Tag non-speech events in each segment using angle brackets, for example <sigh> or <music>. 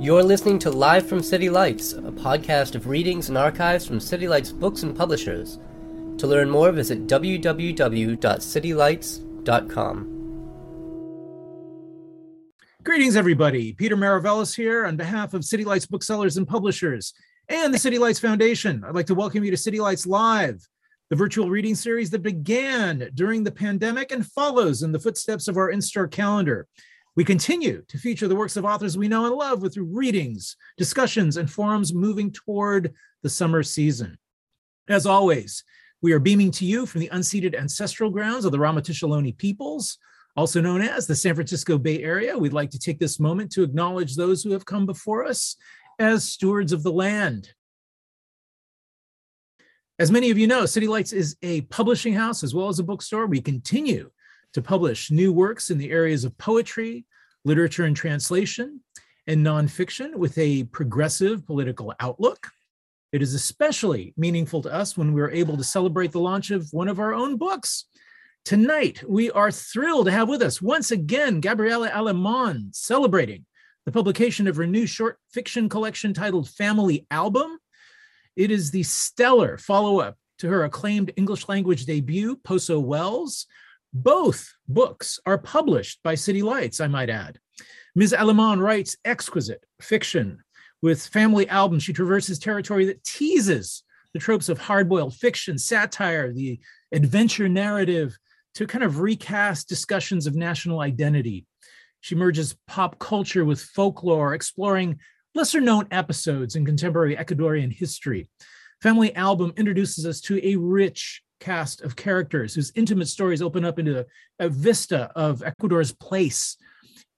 You're listening to Live from City Lights, a podcast of readings and archives from City Lights books and publishers. To learn more, visit www.citylights.com. Greetings, everybody. Peter Maravelis here on behalf of City Lights booksellers and publishers and the City Lights Foundation. I'd like to welcome you to City Lights Live, the virtual reading series that began during the pandemic and follows in the footsteps of our in store calendar. We continue to feature the works of authors we know and love with readings, discussions, and forums moving toward the summer season. As always, we are beaming to you from the unceded ancestral grounds of the Ramaytush peoples also known as the San Francisco Bay Area. We'd like to take this moment to acknowledge those who have come before us as stewards of the land. As many of you know, City Lights is a publishing house as well as a bookstore. We continue to publish new works in the areas of poetry, literature and translation, and nonfiction with a progressive political outlook. It is especially meaningful to us when we're able to celebrate the launch of one of our own books, Tonight, we are thrilled to have with us once again Gabriela Alemán celebrating the publication of her new short fiction collection titled Family Album. It is the stellar follow up to her acclaimed English language debut, Poso Wells. Both books are published by City Lights, I might add. Ms. Alemán writes exquisite fiction. With Family albums, she traverses territory that teases the tropes of hard boiled fiction, satire, the adventure narrative, to kind of recast discussions of national identity. She merges pop culture with folklore, exploring lesser known episodes in contemporary Ecuadorian history. Family Album introduces us to a rich cast of characters whose intimate stories open up into a, vista of Ecuador's place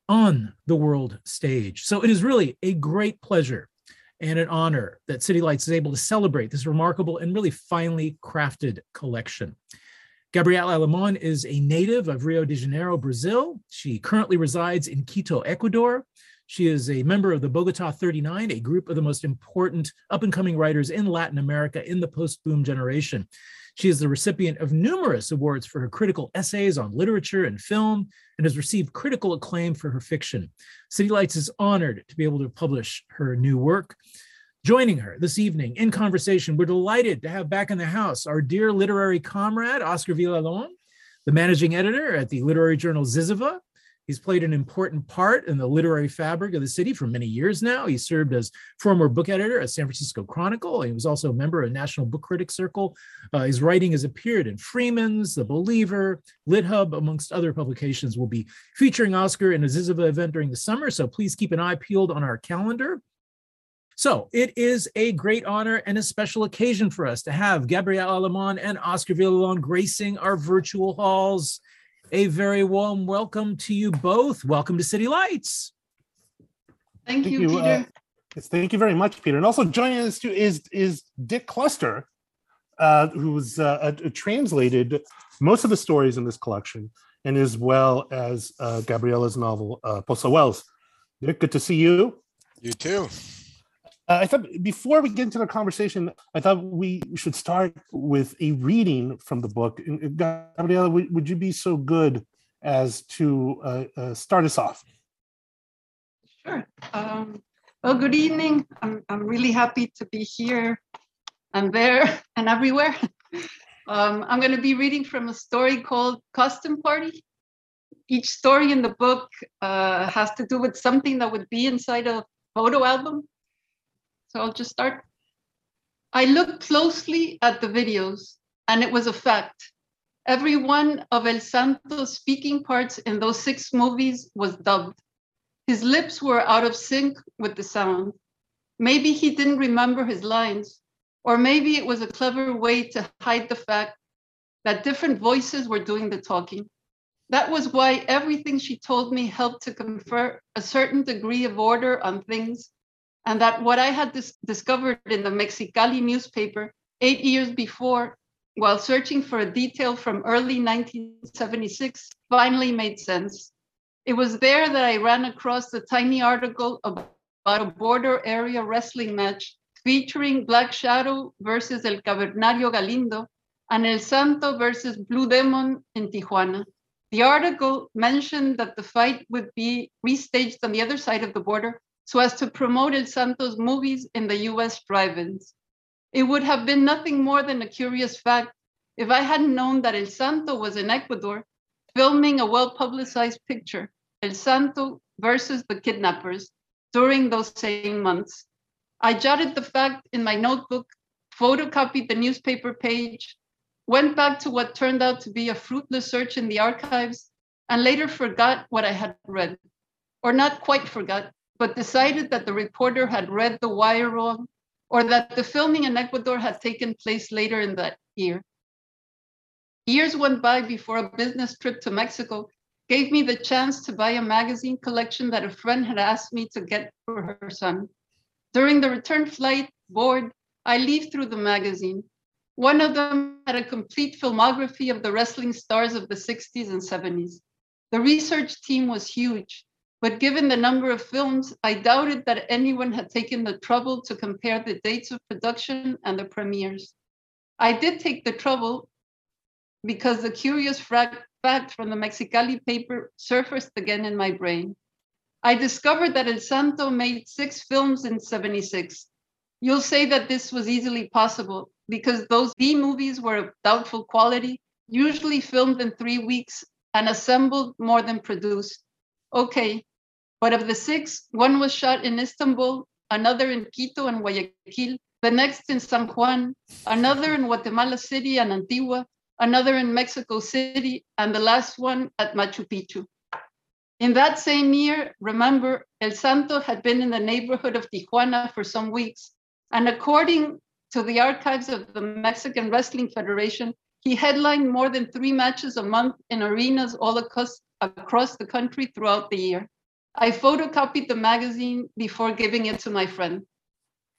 on the world stage. So it is really a great pleasure and an honor that City Lights is able to celebrate this remarkable and really finely crafted collection. Gabriela Alemán is a native of Rio de Janeiro, Brazil. She currently resides in Quito, Ecuador. She is a member of the Bogota 39, a group of the most important up and coming writers in Latin America in the post boom generation. She is the recipient of numerous awards for her critical essays on literature and film and has received critical acclaim for her fiction. City Lights is honored to be able to publish her new work. Joining her this evening in conversation, we're delighted to have back in the house our dear literary comrade, Oscar Villalon, the managing editor at the literary journal ZYZZYVA. He's played an important part in the literary fabric of the city for many years now. He served as former book editor at San Francisco Chronicle. He was also a member of National Book Critics Circle. Uh, his writing has appeared in Freeman's, The Believer, LitHub, amongst other publications. We'll be featuring Oscar in a ZYZZYVA event during the summer, so please keep an eye peeled on our calendar. So it is a great honor and a special occasion for us to have Gabrielle Alemán and Oscar Villalon gracing our virtual halls. A very warm welcome to you both. Welcome to City Lights. Thank, thank you, you, Peter. Uh, thank you very much, Peter. And also joining us too is is Dick Cluster, uh, who's uh, translated most of the stories in this collection, and as well as uh, Gabriela's novel uh, Poso Wells. Dick, good to see you. You too. Uh, I thought before we get into the conversation, I thought we should start with a reading from the book. Gabriela, would, would you be so good as to uh, uh, start us off? Sure. Um, well, good evening. I'm, I'm really happy to be here and there <laughs> and everywhere. <laughs> Um, I'm going to be reading from a story called Costume Party. Each story in the book uh, has to do with something that would be inside a photo album so I'll just start. I looked closely at the videos, and it was a fact. Every one of El Santo's speaking parts in those six movies was dubbed. His lips were out of sync with the sound. Maybe he didn't remember his lines, or maybe it was a clever way to hide the fact that different voices were doing the talking. That was why everything she told me helped to confer a certain degree of order on things and that what I had dis- discovered in the Mexicali newspaper eight years before, while searching for a detail from early 1976, finally made sense. It was there that I ran across the tiny article about a border area wrestling match featuring Black Shadow versus El Cavernario Galindo and El Santo versus Blue Demon in Tijuana. The article mentioned that the fight would be restaged on the other side of the border so as to promote El Santo's movies in the US drive ins. It would have been nothing more than a curious fact if I hadn't known that El Santo was in Ecuador filming a well publicized picture, El Santo versus the kidnappers, during those same months. I jotted the fact in my notebook, photocopied the newspaper page, went back to what turned out to be a fruitless search in the archives, and later forgot what I had read. Or not quite forgot, but decided that the reporter had read the wire wrong or that the filming in Ecuador had taken place later in that year. Years went by before a business trip to Mexico gave me the chance to buy a magazine collection that a friend had asked me to get for her son. During the return flight, bored, I leafed through the magazine. One of them had a complete filmography of the wrestling stars of the 60s and 70s. The research team was huge, but given the number of films, I doubted that anyone had taken the trouble to compare the dates of production and the premieres. I did take the trouble because the curious fact from the Mexicali paper surfaced again in my brain. I discovered that El Santo made six films in 76. You'll say that this was easily possible because those B movies were of doubtful quality, usually filmed in three weeks and assembled more than produced. Okay, but of the six, one was shot in Istanbul, another in Quito and Guayaquil, the next in San Juan, another in Guatemala City and Antigua, another in Mexico City, and the last one at Machu Picchu. In that same year, remember, El Santo had been in the neighborhood of Tijuana for some weeks. And according to the archives of the Mexican Wrestling Federation, he headlined more than three matches a month in arenas all across, across the country throughout the year. I photocopied the magazine before giving it to my friend.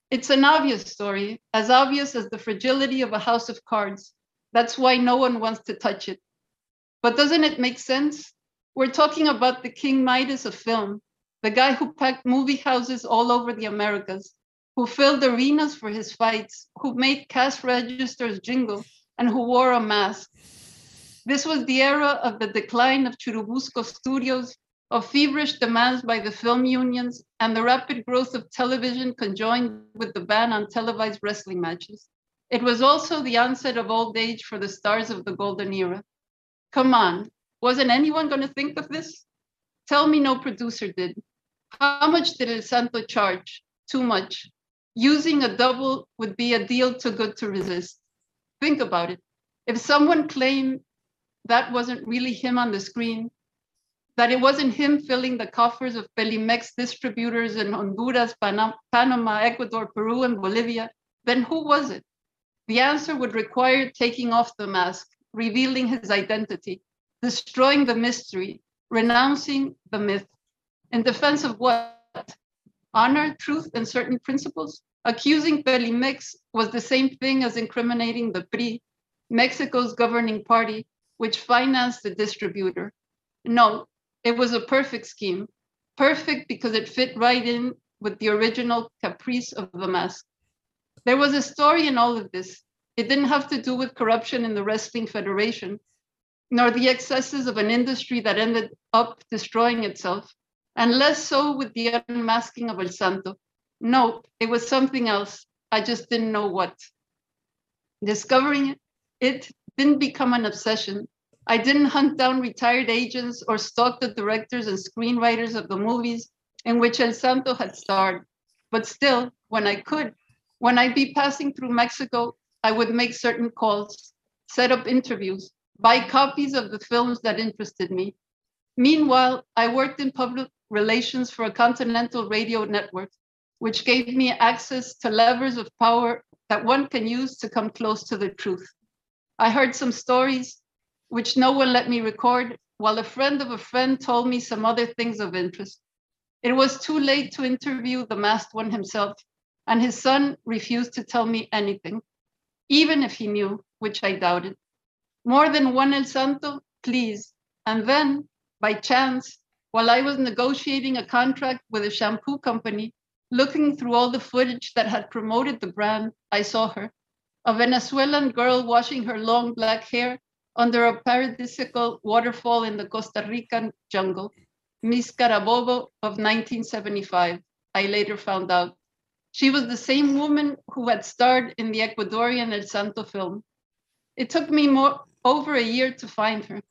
It's an obvious story, as obvious as the fragility of a house of cards. That's why no one wants to touch it. But doesn't it make sense? We're talking about the King Midas of film, the guy who packed movie houses all over the Americas, who filled arenas for his fights, who made cash registers jingle, and who wore a mask. This was the era of the decline of Churubusco studios, of feverish demands by the film unions, and the rapid growth of television conjoined with the ban on televised wrestling matches. It was also the onset of old age for the stars of the golden era. Come on, wasn't anyone going to think of this? Tell me no producer did. How much did El Santo charge? Too much. Using a double would be a deal too good to resist. Think about it. If someone claimed that wasn't really him on the screen, that it wasn't him filling the coffers of Pelimex distributors in Honduras, Panama, Ecuador, Peru, and Bolivia, then who was it? The answer would require taking off the mask, revealing his identity, destroying the mystery, renouncing the myth. In defense of what? Honor, truth, and certain principles? Accusing Pelimex was the same thing as incriminating the PRI, Mexico's governing party, which financed the distributor. No, it was a perfect scheme. Perfect because it fit right in with the original caprice of the mask. There was a story in all of this. It didn't have to do with corruption in the Wrestling Federation, nor the excesses of an industry that ended up destroying itself, and less so with the unmasking of El Santo. No, it was something else. I just didn't know what. Discovering it, it didn't become an obsession. I didn't hunt down retired agents or stalk the directors and screenwriters of the movies in which El Santo had starred. But still, when I could, when I'd be passing through Mexico, I would make certain calls, set up interviews, buy copies of the films that interested me. Meanwhile, I worked in public relations for a continental radio network, which gave me access to levers of power that one can use to come close to the truth. I heard some stories which no one let me record, while a friend of a friend told me some other things of interest. It was too late to interview the masked one himself, and his son refused to tell me anything, even if he knew, which I doubted. More than one El Santo, please. And then, by chance, while I was negotiating a contract with a shampoo company, looking through all the footage that had promoted the brand, I saw her, a Venezuelan girl washing her long black hair under a paradisical waterfall in the Costa Rican jungle, Miss Carabobo of 1975, I later found out. She was the same woman who had starred in the Ecuadorian El Santo film. It took me more, over a year to find her.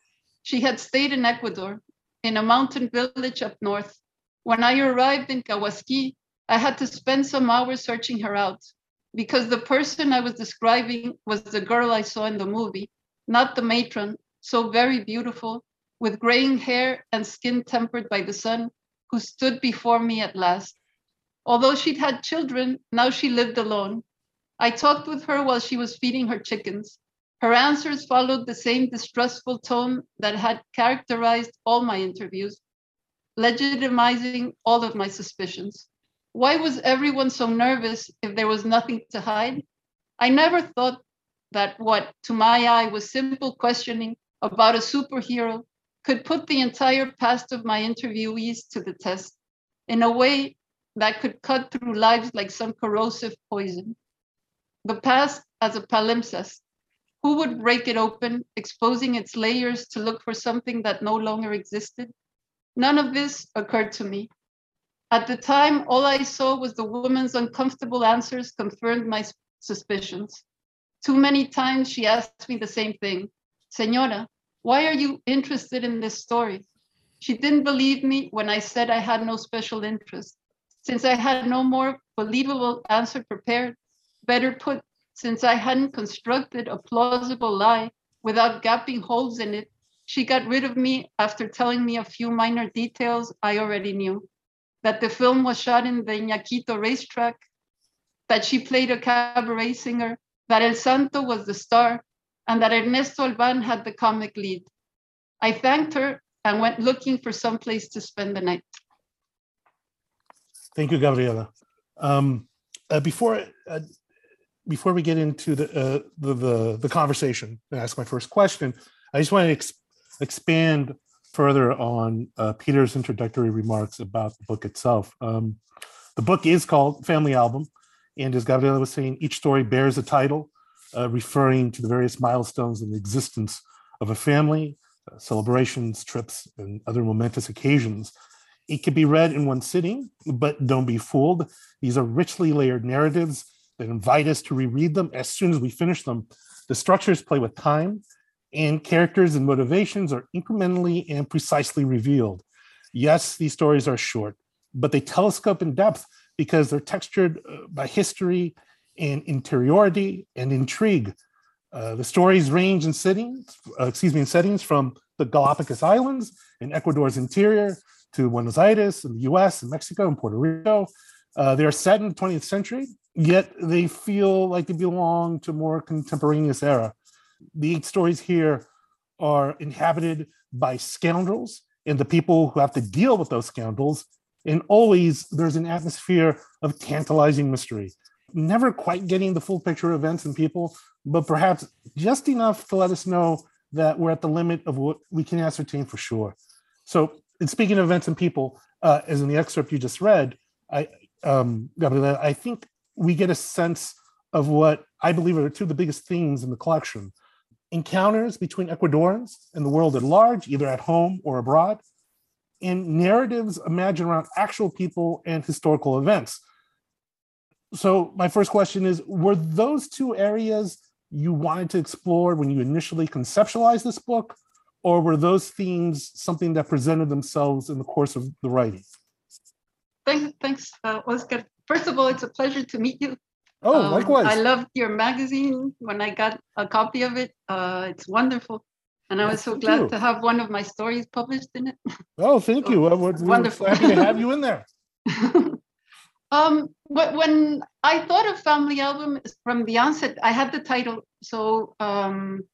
She had stayed in Ecuador, in a mountain village up north. When I arrived in Cahuasqui, I had to spend some hours searching her out because the person I was describing was the girl I saw in the movie, not the matron, so very beautiful, with graying hair and skin tempered by the sun, who stood before me at last. Although she'd had children, now she lived alone. I talked with her while she was feeding her chickens. Her answers followed the same distrustful tone that had characterized all my interviews, legitimizing all of my suspicions. Why was everyone so nervous if there was nothing to hide? I never thought that what, to my eye, was simple questioning about a superhero could put the entire past of my interviewees to the test in a way that could cut through lives like some corrosive poison. The past as a palimpsest, who would break it open, exposing its layers to look for something that no longer existed? None of this occurred to me. At the time, all I saw was the woman's uncomfortable answers confirmed my suspicions. Too many times she asked me the same thing Senora, why are you interested in this story? She didn't believe me when I said I had no special interest. Since I had no more believable answer prepared, better put, since I hadn't constructed a plausible lie without gapping holes in it, she got rid of me after telling me a few minor details I already knew. That the film was shot in the Iñaquito racetrack, that she played a cabaret singer, that El Santo was the star, and that Ernesto Alban had the comic lead. I thanked her and went looking for some place to spend the night. Thank you, Gabriela. Um, uh, before uh, before we get into the, uh, the, the the conversation and ask my first question, I just want to ex- expand further on uh, Peter's introductory remarks about the book itself. Um, the book is called Family Album, and as Gabriela was saying, each story bears a title uh, referring to the various milestones in the existence of a family, uh, celebrations, trips, and other momentous occasions. It can be read in one sitting, but don't be fooled. These are richly layered narratives that invite us to reread them as soon as we finish them. The structures play with time, and characters and motivations are incrementally and precisely revealed. Yes, these stories are short, but they telescope in depth because they're textured uh, by history and interiority and intrigue. Uh, the stories range in settings, uh, excuse me, in settings from the Galapagos Islands in Ecuador's interior to Buenos Aires in the U.S. and Mexico and Puerto Rico. Uh, they are set in the 20th century, yet they feel like they belong to a more contemporaneous era. The eight stories here are inhabited by scoundrels and the people who have to deal with those scoundrels. And always there's an atmosphere of tantalizing mystery never quite getting the full picture of events and people, but perhaps just enough to let us know that we're at the limit of what we can ascertain for sure. So, in speaking of events and people, uh, as in the excerpt you just read, I, um, Gabriela, I think we get a sense of what I believe are two of the biggest themes in the collection encounters between Ecuadorians and the world at large, either at home or abroad, and narratives imagined around actual people and historical events. So my first question is were those two areas you wanted to explore when you initially conceptualized this book or were those themes something that presented themselves in the course of the writing? Thanks thanks uh, oscar. First of all it's a pleasure to meet you. Oh um, likewise i loved your magazine when i got a copy of it. Uh, it's wonderful and I was so glad you. to have one of my stories published in it. Oh, thank so, you. <laughs> We're, we're wonderful. happy to have you in there. <laughs> Um, but when I thought of family album from the onset, I had the title. So um,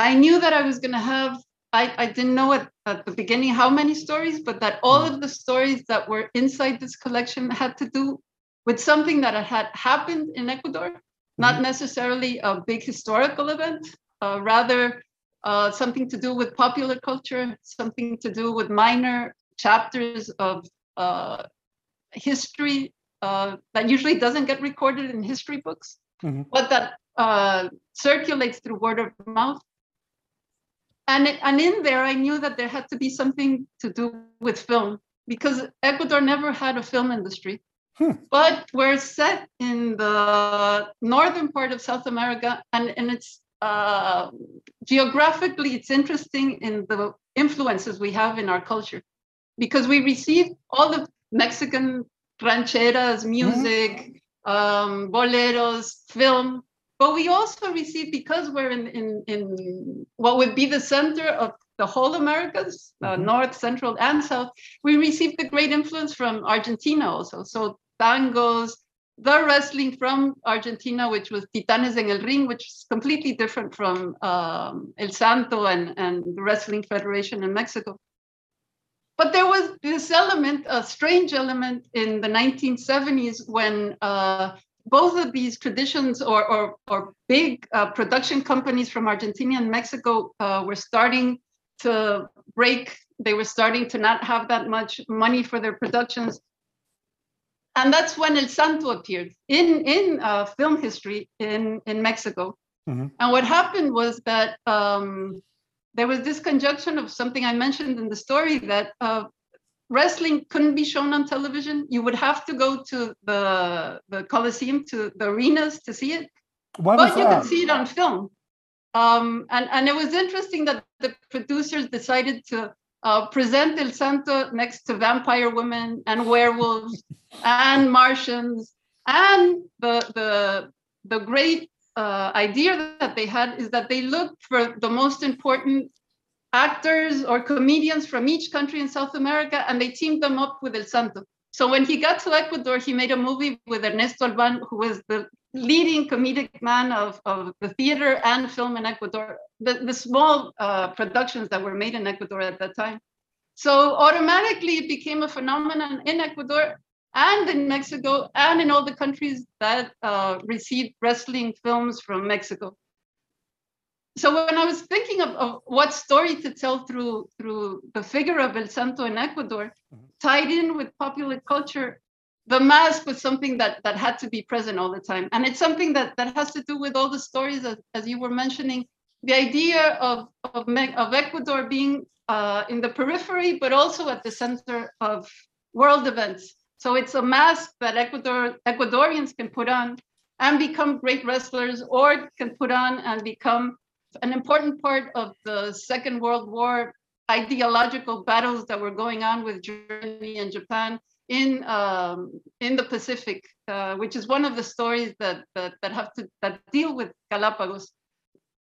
I knew that I was going to have, I, I didn't know at, at the beginning how many stories, but that all mm. of the stories that were inside this collection had to do with something that had happened in Ecuador, not mm-hmm. necessarily a big historical event, uh, rather uh, something to do with popular culture, something to do with minor chapters of uh, history uh, that usually doesn't get recorded in history books, mm-hmm. but that uh, circulates through word of mouth. and and in there, I knew that there had to be something to do with film because Ecuador never had a film industry. Hmm. But we're set in the northern part of South America, and, and it's uh, geographically it's interesting in the influences we have in our culture because we receive all the Mexican rancheras, music, mm-hmm. um, boleros, film, but we also receive because we're in, in, in what would be the center of the whole Americas, uh, mm-hmm. North, Central, and South, we received the great influence from Argentina also. So tangos, the wrestling from Argentina, which was Titanes en el Ring, which is completely different from um, El Santo and, and the Wrestling Federation in Mexico. But there was this element, a strange element in the 1970s when uh, both of these traditions or, or, or big uh, production companies from Argentina and Mexico uh, were starting to break. They were starting to not have that much money for their productions. And that's when El Santo appeared in, in uh, film history in, in Mexico. Mm-hmm. And what happened was that um, there was this conjunction of something I mentioned in the story that uh, wrestling couldn't be shown on television. You would have to go to the, the Coliseum, to the arenas to see it. Why but you could see it on film. Um, and, and it was interesting that the producers decided to uh, present El Santo next to vampire women and werewolves and Martians. And the, the, the great uh, idea that they had is that they looked for the most important actors or comedians from each country in South America and they teamed them up with El Santo. So when he got to Ecuador, he made a movie with Ernesto Alban, who was the leading comedic man of, of the theater and film in Ecuador, the, the small uh, productions that were made in Ecuador at that time. So automatically it became a phenomenon in Ecuador and in Mexico and in all the countries that uh, received wrestling films from Mexico. So when I was thinking of, of, what story to tell through through the figure of El Santo in Ecuador, mm-hmm. Tied in with popular culture, the mask was something that that had to be present all the time. And it's something that that has to do with all the stories as, as you were mentioning the idea of of, of ecuador being uh, in the periphery but also at the center of world events. So it's a mask that ecuador ecuadorians can put on and become great wrestlers or can put on and become an important part of the second world war ideological battles that were going on with germany and japan in um, in the Pacific, uh, which is one of the stories that, that that have to that deal with Galapagos.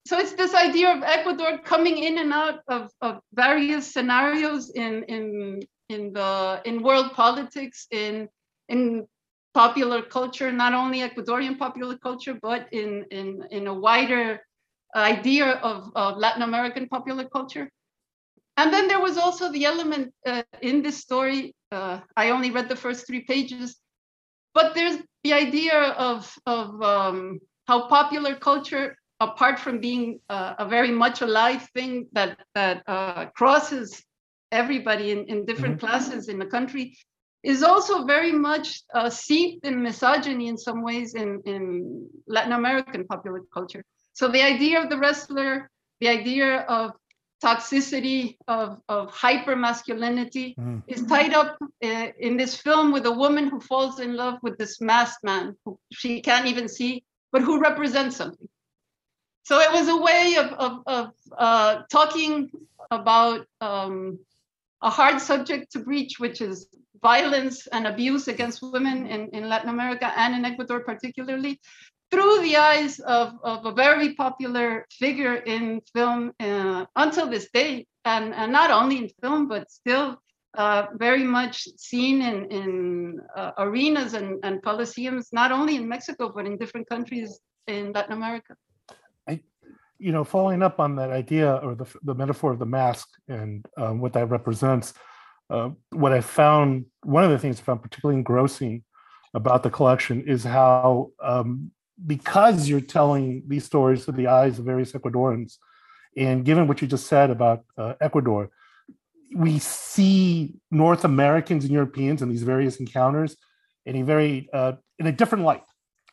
So it's this idea of Ecuador coming in and out of, of various scenarios in in in the in world politics, in in popular culture, not only Ecuadorian popular culture, but in in in a wider idea of, of Latin American popular culture. And then there was also the element uh, in this story. Uh, I only read the first three pages, but there's the idea of, of um, how popular culture, apart from being uh, a very much alive thing that, that uh, crosses everybody in, in different mm-hmm. classes in the country, is also very much uh, seeped in misogyny in some ways in, in Latin American popular culture. So the idea of the wrestler, the idea of toxicity of, of hyper masculinity mm. is tied up uh, in this film with a woman who falls in love with this masked man who she can't even see but who represents something so it was a way of, of, of uh, talking about um, a hard subject to breach which is violence and abuse against women in, in latin america and in ecuador particularly through the eyes of, of a very popular figure in film uh, until this day, and, and not only in film, but still uh, very much seen in, in uh, arenas and, and coliseums, not only in Mexico, but in different countries in Latin America. I, you know, following up on that idea or the, the metaphor of the mask and um, what that represents, uh, what I found, one of the things I found particularly engrossing about the collection is how um, because you're telling these stories through the eyes of various Ecuadorians, and given what you just said about uh, Ecuador, we see North Americans and Europeans in these various encounters in a very uh, in a different light.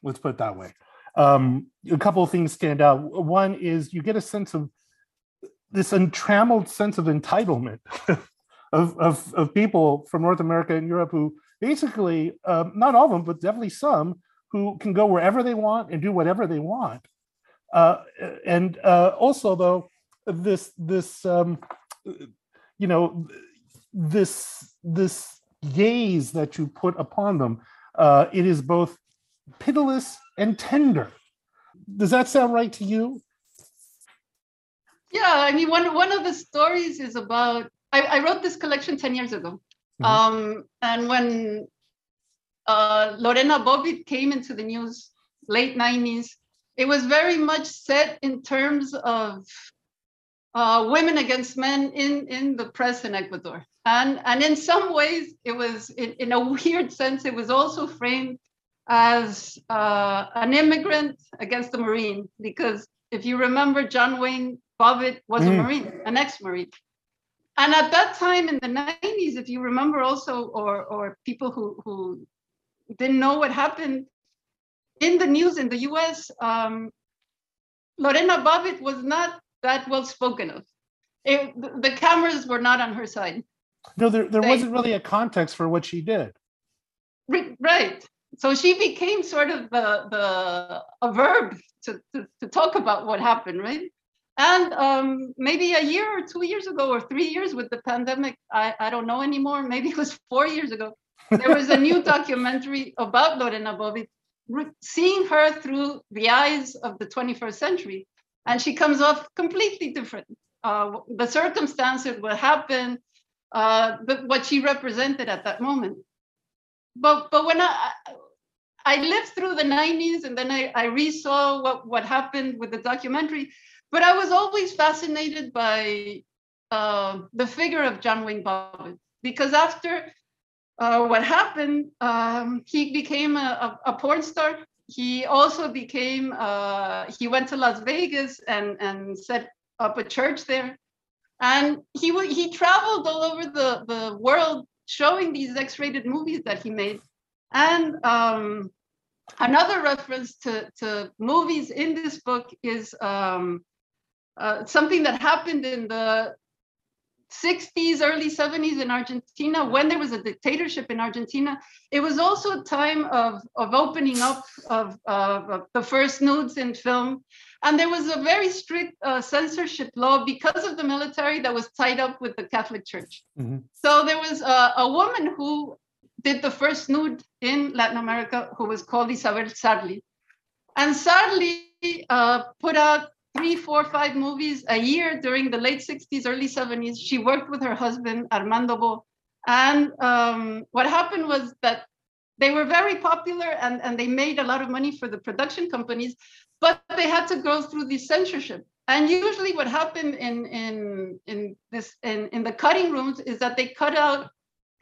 Let's put it that way. Um, a couple of things stand out. One is you get a sense of this untrammeled sense of entitlement <laughs> of, of, of people from North America and Europe who basically, uh, not all of them, but definitely some, who can go wherever they want and do whatever they want. Uh, and uh, also, though, this this um, you know this this gaze that you put upon them, uh, it is both pitiless and tender. Does that sound right to you? Yeah, I mean, one one of the stories is about. I, I wrote this collection ten years ago, mm-hmm. um, and when uh, Lorena Bobbitt came into the news late '90s, it was very much set in terms of uh, women against men in in the press in Ecuador, and and in some ways, it was in, in a weird sense, it was also framed as uh, an immigrant against a Marine, because if you remember, John Wayne Bobbitt was mm. a Marine, an ex-Marine. And at that time in the 90s, if you remember also, or, or people who, who didn't know what happened in the news in the US, um, Lorena Bobbitt was not that well spoken of. It, the cameras were not on her side. No, there, there they, wasn't really a context for what she did. Right. So she became sort of the, the a verb to, to, to talk about what happened, right? And um, maybe a year or two years ago, or three years with the pandemic, I, I don't know anymore. Maybe it was four years ago. There was a new documentary about Lorena Bobbitt, seeing her through the eyes of the 21st century. And she comes off completely different. Uh, the circumstances, what happened, uh, but what she represented at that moment. But but when I I lived through the 90s and then I, I resaw what, what happened with the documentary. But I was always fascinated by uh, the figure of John Wayne Bobbitt because after uh, what happened, um, he became a, a, a, porn star. He also became, uh, he went to Las Vegas and, and set up a church there. And he, he traveled all over the, the world showing these X rated movies that he made. And um, another reference to, to movies in this book is um, uh, something that happened in the 60s, early 70s in Argentina, when there was a dictatorship in Argentina, it was also a time of, of opening up of, of the first nudes in film. And there was a very strict uh, censorship law because of the military that was tied up with the Catholic Church. Mm-hmm. So there was a, a, woman who did the first nude in Latin America who was called Isabel Sarli. And Sarli uh, put out three, four, five movies a year during the late 60s, early 70s. She worked with her husband, Armando Bo. And um, what happened was that they were very popular and, and they made a lot of money for the production companies, but they had to go through the censorship. And usually what happened in, in, in, this, in, in the cutting rooms is that they cut out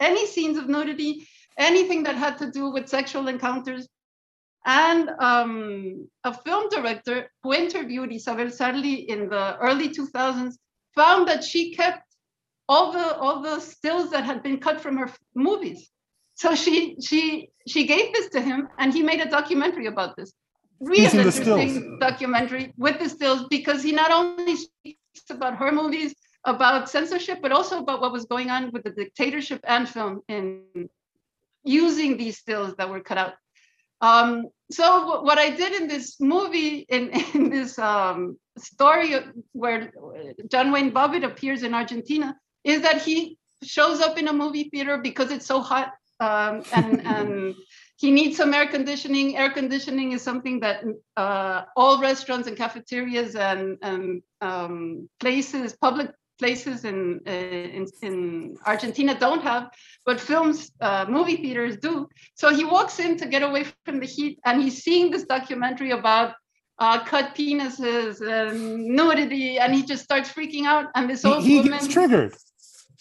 any scenes of nudity, anything that had to do with sexual encounters, and um, a film director who interviewed Isabel Sarli in the early 2000s found that she kept all the all the stills that had been cut from her movies. So she she she gave this to him, and he made a documentary about this. Really interesting documentary with the stills because he not only speaks about her movies, about censorship, but also about what was going on with the dictatorship and film in using these stills that were cut out. Um, so what I did in this movie, in, <laughs> in this um, story where John Wayne Bobbitt appears in Argentina, is that he shows up in a movie theater because it's so hot um, and, <laughs> and he needs some air conditioning. Air conditioning is something that uh, all restaurants and cafeterias and, and um, places, public places in, uh, in, in Argentina don't have, but films, uh, movie theaters do. So he walks in to get away from the heat, and he's seeing this documentary about uh, cut penises and nudity, and he just starts freaking out. And this old he, he woman, gets triggered.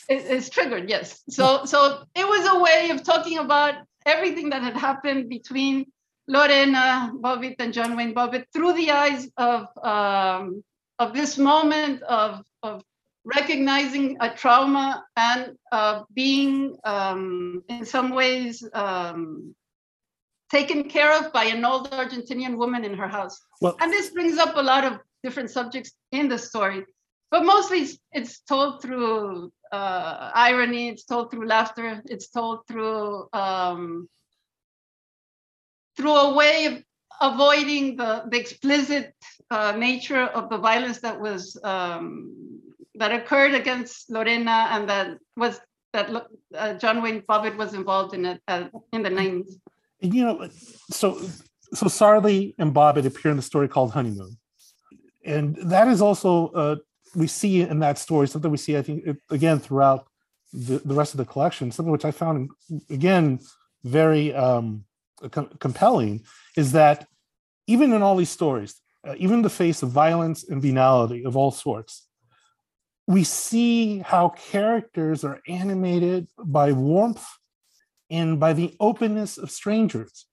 Is triggered, yes. So so it was a way of talking about everything that had happened between Lorena Bobbitt and John Wayne Bobbitt through the eyes of um, of this moment of of recognizing a trauma and uh, being um, in some ways um, taken care of by an old Argentinian woman in her house. Well, and this brings up a lot of different subjects in the story. but mostly it's, it's told through uh, irony. It's told through laughter. It's told through um, through a way of avoiding the, the explicit uh, nature of the violence that was um, that occurred against Lorena and that was that uh, John Wayne Bobbitt was involved in it uh, in the 90s. You know, so so Sarli and Bobbitt appear in the story called Honeymoon, and that is also uh, we see in that story something we see I think again throughout the, the rest of the collection. Something which I found again very um, com- compelling is that even in all these stories, uh, even in the face of violence and venality of all sorts, we see how characters are animated by warmth and by the openness of strangers.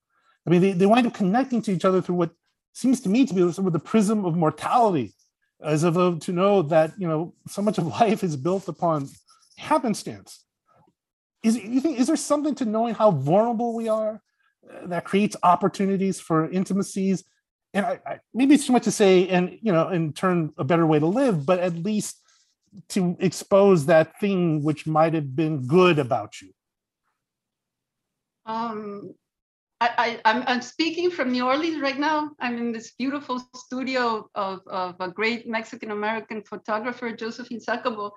I mean, they, they wind up connecting to each other through what seems to me to be sort of the prism of mortality, as of to know that you know so much of <laughs> life is built upon happenstance. Is you think is there something to knowing how vulnerable we are uh, that creates opportunities for intimacies? And I, I, maybe it's too much to say, and you know, in turn, a better way to live, but at least to expose that thing which might have been good about you? Um, I, I, am I'm speaking from New Orleans right now. I'm in this beautiful studio of, of a great Mexican American photographer, Josephine Sacabo.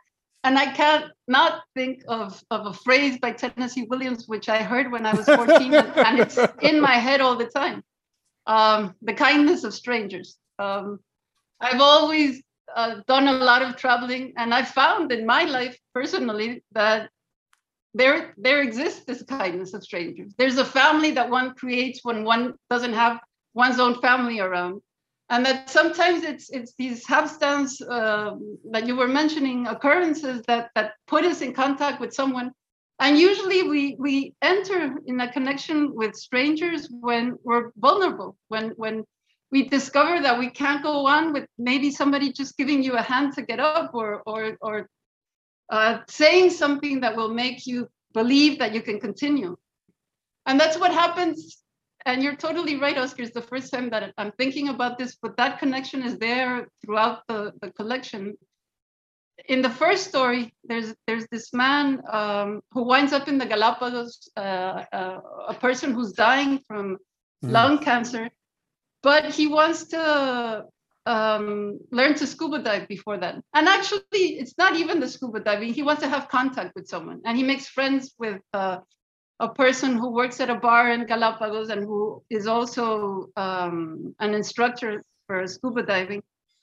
And I can't not think of, of a phrase by Tennessee Williams, which I heard when I was 14, and, <laughs> and, it's in my head all the time. Um, the kindness of strangers. Um, I've always uh, done a lot of traveling, and I found in my life personally that there there exists this kindness of strangers. There's a family that one creates when one doesn't have one's own family around, and that sometimes it's it's these hapstance uh, that you were mentioning occurrences that that put us in contact with someone and usually we we enter in a connection with strangers when we're vulnerable when when we discover that we can't go on with maybe somebody just giving you a hand to get up or or or uh, saying something that will make you believe that you can continue. And that's what happens. And you're totally right, Oscar. It's the first time that I'm thinking about this, but that connection is there throughout the, the collection. In the first story, there's there's this man um, who winds up in the Galapagos, uh, uh, a person who's dying from mm. lung cancer, but he wants to um, learn to scuba dive before then. And actually, it's not even the scuba diving. He wants to have contact with someone, and he makes friends with uh, a person who works at a bar in Galapagos and who is also um, an instructor for scuba diving.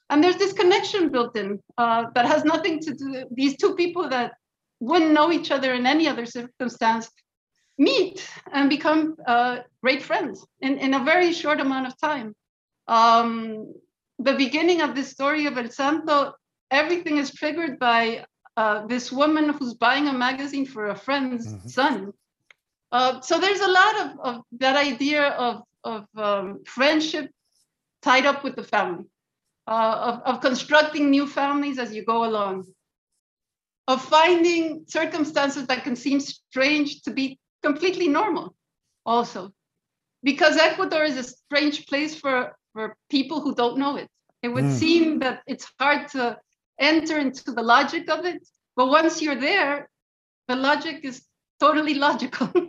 And there's this connection built in uh, that has nothing to do. These two people that wouldn't know each other in any other circumstance meet and become uh, great friends in, in a very short amount of time. Um, the beginning of the story of El Santo, everything is triggered by uh, this woman who's buying a magazine for a friend's mm-hmm. son. Uh, so there's a lot of, of that idea of, of um, friendship tied up with the family, uh, of, of constructing new families as you go along, of finding circumstances that can seem strange to be completely normal also because ecuador is a strange place for for people who don't know it. It would mm. seem that it's hard to enter into the logic of it but once you're there the logic is totally logical. <laughs>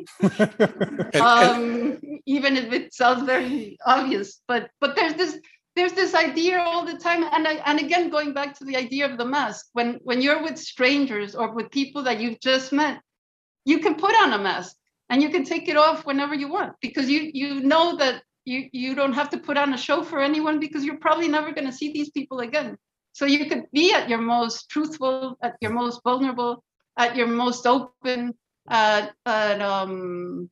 Um, even if it sounds very obvious but but there's this there's this idea all the time and I, and again going back to the idea of the mask when when you're with strangers or with people that you've just met you can put on a mask and you can take it off whenever you want because you you know that you you don't have to put on a show for anyone because you're probably never going to see these people again so you could be at your most truthful at your most vulnerable at your most open at, at um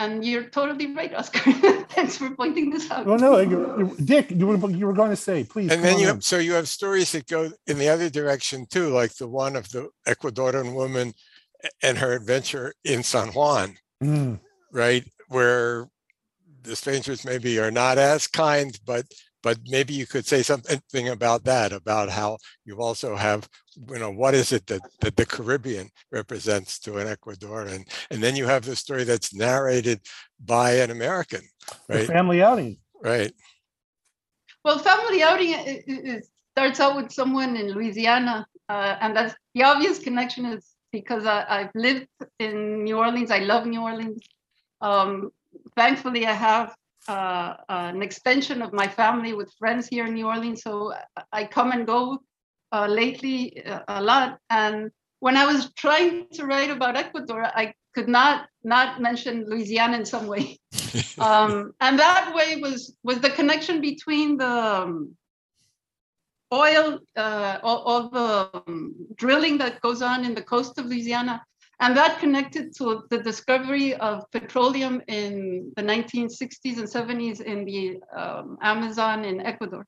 and you're totally right, Oscar. <laughs> Thanks for pointing this out. Oh no, Dick, you were you were going to say, please. And then you have, so you have stories that go in the other direction too, like the one of the Ecuadorian woman and her adventure in San Juan, mm. right? Where the strangers maybe are not as kind, but but maybe you could say something about that, about how you also have, you know, what is it that, that the Caribbean represents to an Ecuadorian? And then you have the story that's narrated by an American, right? The family outing. Right. Well, family outing is starts out with someone in Louisiana, uh, and that's the obvious connection is because I, have lived in New Orleans. I love New Orleans. Um, thankfully, I have uh, an extension of my family with friends here in New Orleans, so I come and go uh, lately uh, a lot. And when I was trying to write about Ecuador, I could not not mention Louisiana in some way. <laughs> um, and that way was was the connection between the um, oil, uh, the um, drilling that goes on in the coast of Louisiana, and that connected to the discovery of petroleum in the 1960s and 70s in the um, Amazon in Ecuador.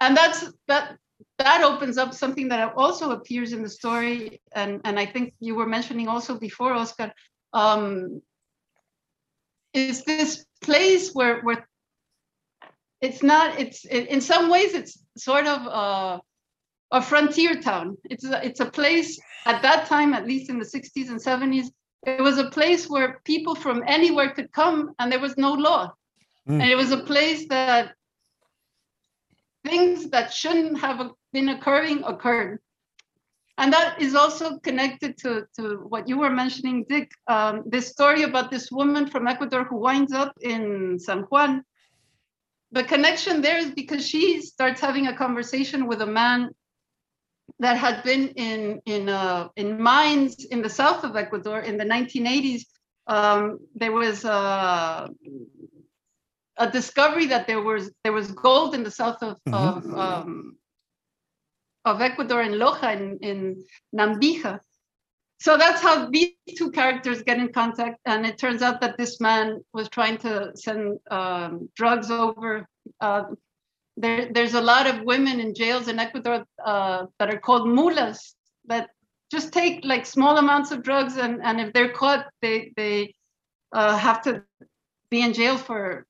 And that's that that opens up something that also appears in the story, and, and I think you were mentioning also before, Oscar, um, is this place where where it's not it's in some ways it's sort of a, a frontier town. It's a, it's a place at that time, at least in the 60s and 70s, it was a place where people from anywhere could come and there was no law. Mm. And it was a place that things that shouldn't have been occurring occurred. And that is also connected to, to what you were mentioning, Dick. Um, this story about this woman from Ecuador who winds up in San Juan. The connection there is because she starts having a conversation with a man that had been in in uh, in mines in the south of Ecuador in the 1980s. Um, there was uh, a discovery that there was there was gold in the south of mm-hmm. of, um, of Ecuador in Loja in, in Nambija. So that's how these two characters get in contact, and it turns out that this man was trying to send um, drugs over. Uh, there, there's a lot of women in jails in Ecuador uh, that are called mulas that just take like small amounts of drugs, and, and if they're caught, they they uh, have to be in jail for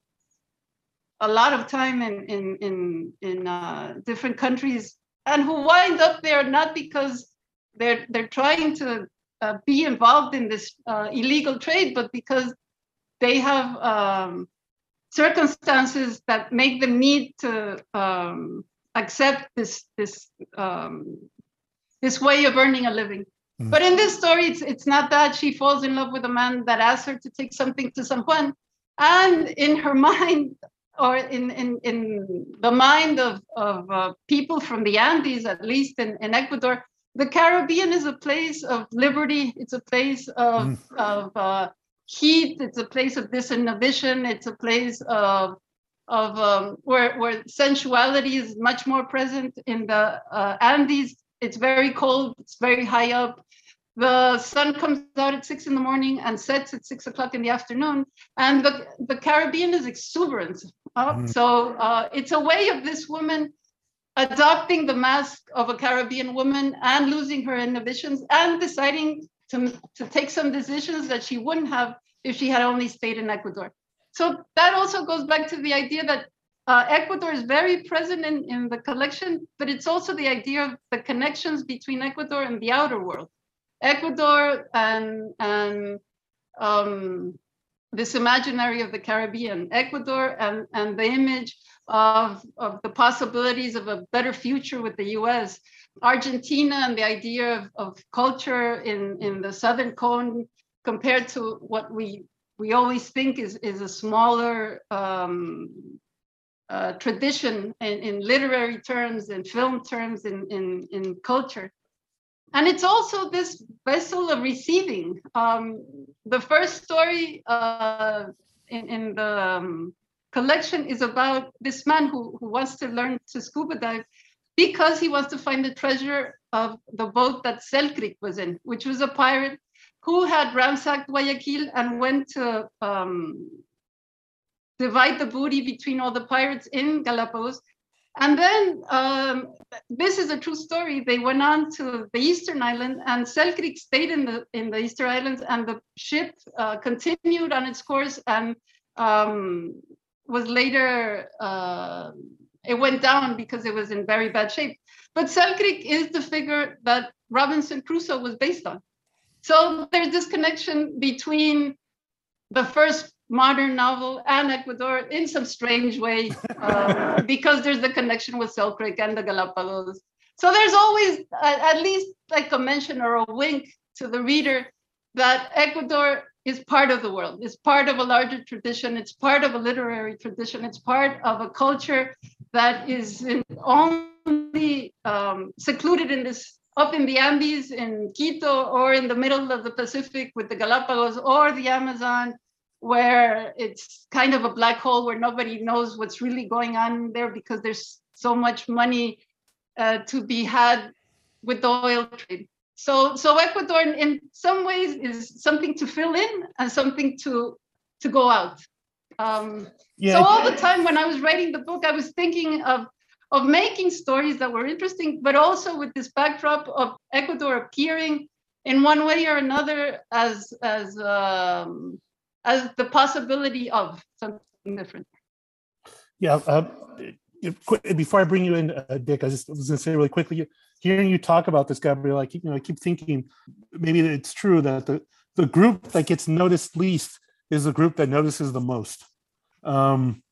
a lot of time in in in in uh, different countries and who wind up there not because they're they're trying to uh, be involved in this uh, illegal trade, but because they have um, circumstances that make them need to um, accept this this um, this way of earning a living. Mm. But in this story, it's it's not that she falls in love with a man that asks her to take something to San Juan, and in her <laughs> mind, or in, in, in the mind of, of uh, people from the Andes, at least in, in Ecuador, the Caribbean is a place of liberty. It's a place of, mm. of uh, heat. It's a place of disinhibition. It's a place of, of um, where, where sensuality is much more present in the uh, Andes. It's very cold. It's very high up the sun comes out at six in the morning and sets at six o'clock in the afternoon. And the, the Caribbean is exuberant. Uh, mm. So uh, it's a way of this woman adopting the mask of a Caribbean woman and losing her inhibitions and deciding to, to take some decisions that she wouldn't have if she had only stayed in Ecuador. So that also goes back to the idea that uh, Ecuador is very present in, in the collection, but it's also the idea of the connections between Ecuador and the outer world. Ecuador and, and um, this imaginary of the Caribbean, Ecuador and, and the image of, of the possibilities of a better future with the US, Argentina and the idea of, of culture in, in the Southern cone compared to what we, we always think is, is a smaller um, uh, tradition in, in literary terms, in film terms, in, in, in culture. And it's also this vessel of receiving. Um, the first story uh, in, in, the um, collection is about this man who, who wants to learn to scuba dive because he wants to find the treasure of the boat that Selkirk was in, which was a pirate who had ransacked Guayaquil and went to um, divide the booty between all the pirates in Galapagos and then um, this is a true story. They went on to the Eastern Island, and Selkirk stayed in the in the Eastern Islands, and the ship uh, continued on its course and um, was later uh, it went down because it was in very bad shape. But Selkirk is the figure that Robinson Crusoe was based on. So there's this connection between the first modern novel and Ecuador in some strange way um, <laughs> because there's the connection with Selkirk and the Galapagos. So there's always at least like a mention or a wink to the reader that Ecuador is part of the world, it's part of a larger tradition, it's part of a literary tradition, it's part of a culture that is only um, secluded in this up in the Andes in Quito or in the middle of the Pacific with the Galapagos or the Amazon, where it's kind of a black hole where nobody knows what's really going on there because there's so much money uh, to be had with the oil trade. So, so Ecuador in some ways is something to fill in and something to to go out. Um, yeah, so all the time when I was writing the book, I was thinking of of making stories that were interesting, but also with this backdrop of Ecuador appearing in one way or another as as um, as the possibility of something different. Yeah. Uh, before I bring you in, uh, Dick, I just was going to say really quickly hearing you talk about this, Gabriel, I keep you know I keep thinking maybe it's true that the the group that gets noticed least is the group that notices the most. Um,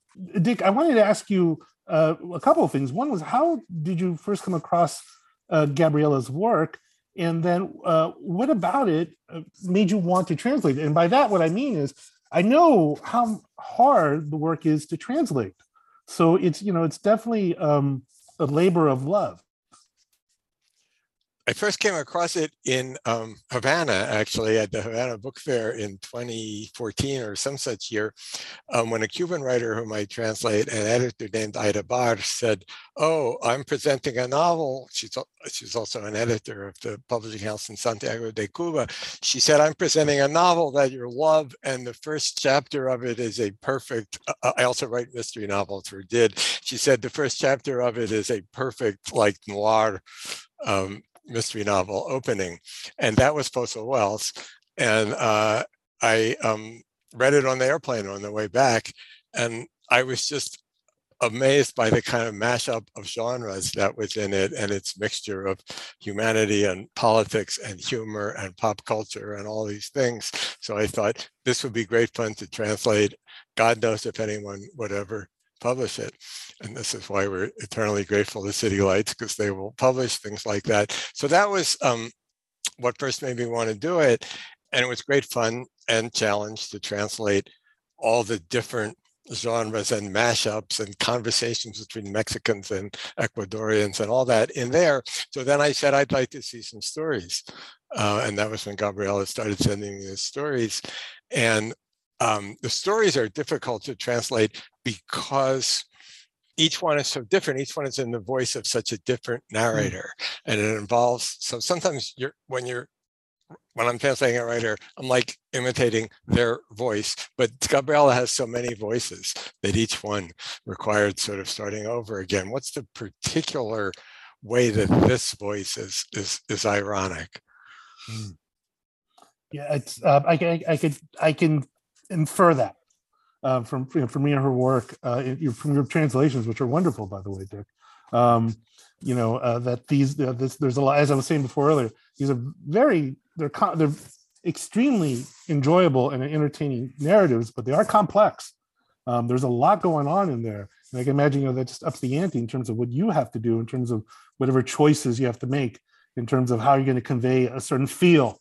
Dick, I wanted to ask you uh, a couple of things. One was how did you first come across uh, Gabriela's work, and then uh, what about it uh, made you want to translate? And by that, what I mean is I know how hard the work is to translate. So it's you know it's definitely um, a labor of love. I first came across it in um, Havana, actually, at the Havana Book Fair in 2014 or some such year, um, when a Cuban writer whom I translate, an editor named Aida Bahr, said, "Oh, I'm presenting a novel." She's she's also an editor of the publishing house in Santiago de Cuba. She said, "I'm presenting a novel that you'll love, and the first chapter of it is a perfect." Uh, I also write mystery novels, or did. She said the first chapter of it is a perfect, like noir um, mystery novel opening, and that was Poso Wells. And uh, I um, read it on the airplane on the way back, and I was just amazed by the kind of mashup of genres that was in it and its mixture of humanity and politics and humor and pop culture and all these things. So I thought this would be great fun to translate. God knows if anyone would ever publish it. And this is why we're eternally grateful to City Lights because they will publish things like that. So that was um, what first made me want to do it. And it was great fun and challenge to translate all the different genres and mashups and conversations between Mexicans and Ecuadorians and all that in there. So then I said, I'd like to see some stories. Uh, and that was when Gabriela started sending me the stories. And um, the stories are difficult to translate because each one is so different. Each one is in the voice of such a different mm. narrator, mm. and it involves. So sometimes you're when you're when I'm translating a writer, I'm like imitating their voice. But Gabriela has so many voices that each one required sort of starting over again. What's the particular way that this voice is is is ironic? Mm. Yeah, it's uh, I, I I could I can infer that uh, from you know, me and her work, uh, from your translations, which are wonderful, by the way, Dick. Um, you know uh, that these uh, this, there's a lot, as I was saying before earlier. These are very they're they're extremely enjoyable and entertaining narratives, but they are complex. Um, there's a lot going on in there, and I can imagine you know that just ups the ante in terms of what you have to do, in terms of whatever choices you have to make, in terms of how you're going to convey a certain feel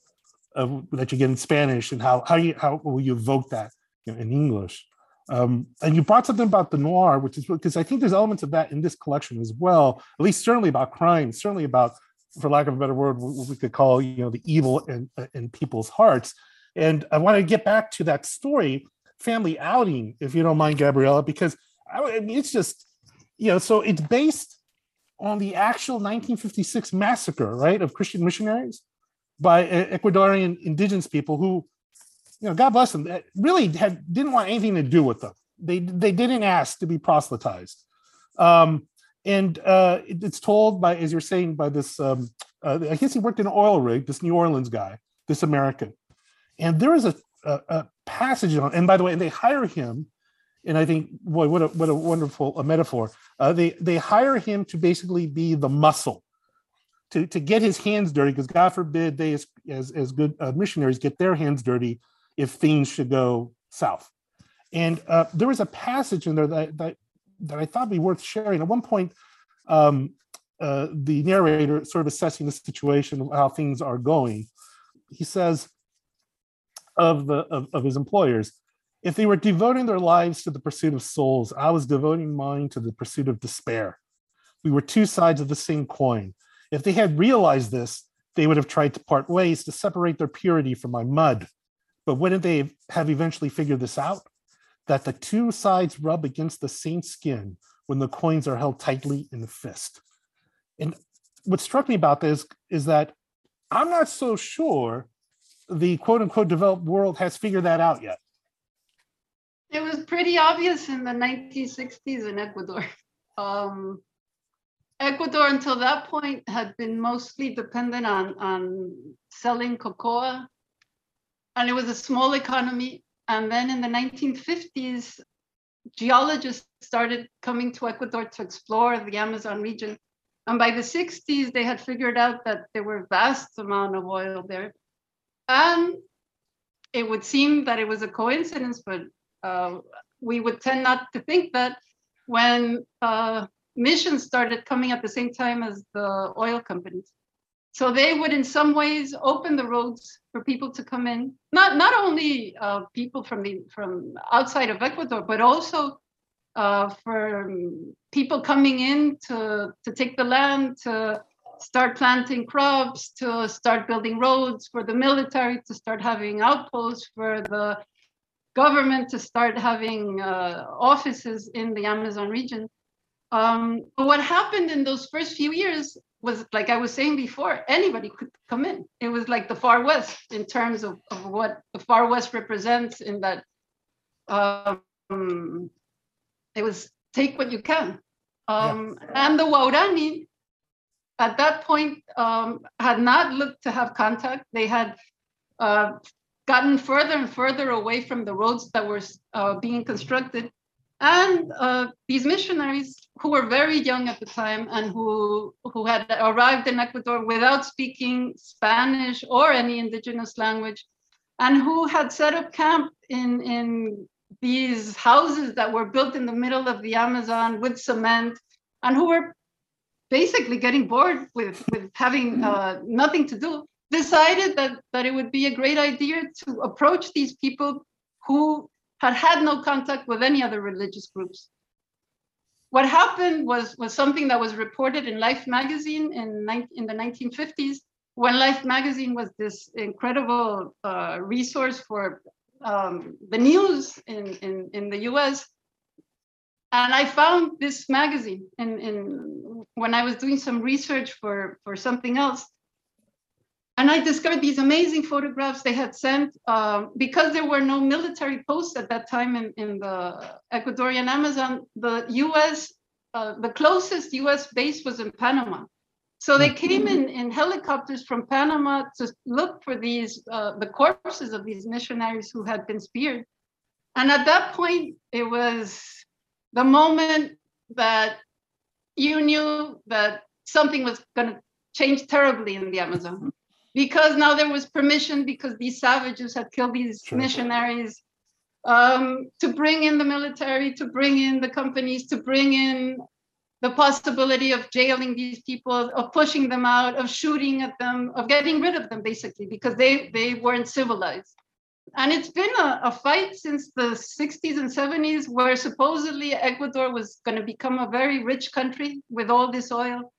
of, that you get in Spanish, and how how you how will you evoke that in English. Um, and you brought something about the noir, which is because I think there's elements of that in this collection as well. At least certainly about crime, certainly about, for lack of a better word, what we could call you know the evil in, in people's hearts. And I want to get back to that story, family outing, if you don't mind, Gabriela, because I mean it's just you know so it's based on the actual 1956 massacre, right, of Christian missionaries by Ecuadorian indigenous people who you know, God bless them, really had didn't want anything to do with them. They they didn't ask to be proselytized. Um, and uh, it, it's told by, as you're saying, by this. Um, uh, I guess he worked in an oil rig. This New Orleans guy, this American, and there is a, a, a passage on. And by the way, and they hire him, and I think, boy, what a what a wonderful a metaphor. Uh, they they hire him to basically be the muscle to, to get his hands dirty because God forbid they as as, as good uh, missionaries get their hands dirty if things should go south. And uh, there was a passage in there that, that, that I thought would be worth sharing. At one point, um, uh, the narrator sort of assessing the situation, of how things are going, he says of the of, of his employers, if they were devoting their lives to the pursuit of souls, I was devoting mine to the pursuit of despair. We were two sides of the same coin. If they had realized this, they would have tried to part ways to separate their purity from my mud. But wouldn't they have eventually figured this out? That the two sides rub against the same skin when the coins are held tightly in the fist. And what struck me about this is that I'm not so sure the quote unquote developed world has figured that out yet. It was pretty obvious in the 1960s in Ecuador. Um, Ecuador, until that point, had been mostly dependent on, on selling cocoa, and it was a small economy. And then in the 1950s, geologists started coming to Ecuador to explore the Amazon region. And by the 60s, they had figured out that there were vast amount of oil there. And it would seem that it was a coincidence, but uh, we would tend not to think that when uh, missions started coming at the same time as the oil companies. So they would, in some ways, open the roads for people to come in. Not not only uh, people from the from outside of Ecuador, but also uh, for people coming in to to take the land, to start planting crops, to start building roads, for the military to start having outposts, for the government to start having uh, offices in the Amazon region. Um, what happened in those first few years was, like I was saying before, anybody could come in. It was like the Far West in terms of, of what the Far West represents in that um, it was take what you can. Um, yeah. And the Waorani at that point um, had not looked to have contact. They had uh, gotten further and further away from the roads that were uh, being constructed. And uh, these missionaries, who were very young at the time and who, who had arrived in Ecuador without speaking Spanish or any indigenous language, and who had set up camp in, in these houses that were built in the middle of the Amazon with cement, and who were basically getting bored with, with having uh, nothing to do, decided that, that it would be a great idea to approach these people who had had no contact with any other religious groups. What happened was, was something that was reported in Life magazine in, in the 1950s, when Life magazine was this incredible uh, resource for um, the news in, in, in the US. And I found this magazine in, in, when I was doing some research for, for something else. And I discovered these amazing photographs they had sent um, because there were no military posts at that time in, in the Ecuadorian Amazon. The US, uh, the closest US base was in Panama. So they came in, in helicopters from Panama to look for these, uh, the corpses of these missionaries who had been speared. And at that point, it was the moment that you knew that something was going to change terribly in the Amazon because now there was permission because these savages had killed these sure. missionaries um, to bring in the military, to bring in the companies, to bring in the possibility of jailing these people, of pushing them out, of shooting at them, of getting rid of them, basically, because they, they weren't civilized. And it's been a, a fight since the 60s and 70s, where supposedly Ecuador was going to become a very rich country with all this oil.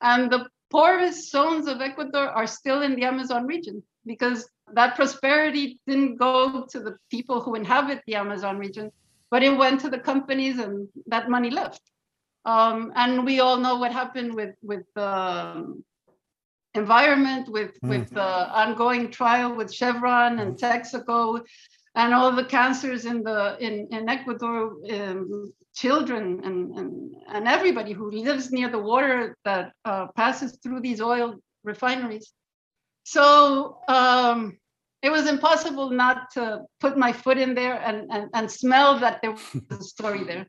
And the poorest zones of Ecuador are still in the Amazon region because that prosperity didn't go to the people who inhabit the Amazon region, but it went to the companies and that money left. Um, and we all know what happened with with the um, environment, with mm. with the ongoing trial with Chevron and Texaco, and all the cancers in the in in Ecuador, um, children and, and and everybody who lives near the water that uh, passes through these oil refineries. So um, it was impossible not to put my foot in there and and, and smell that there was a <laughs> story there.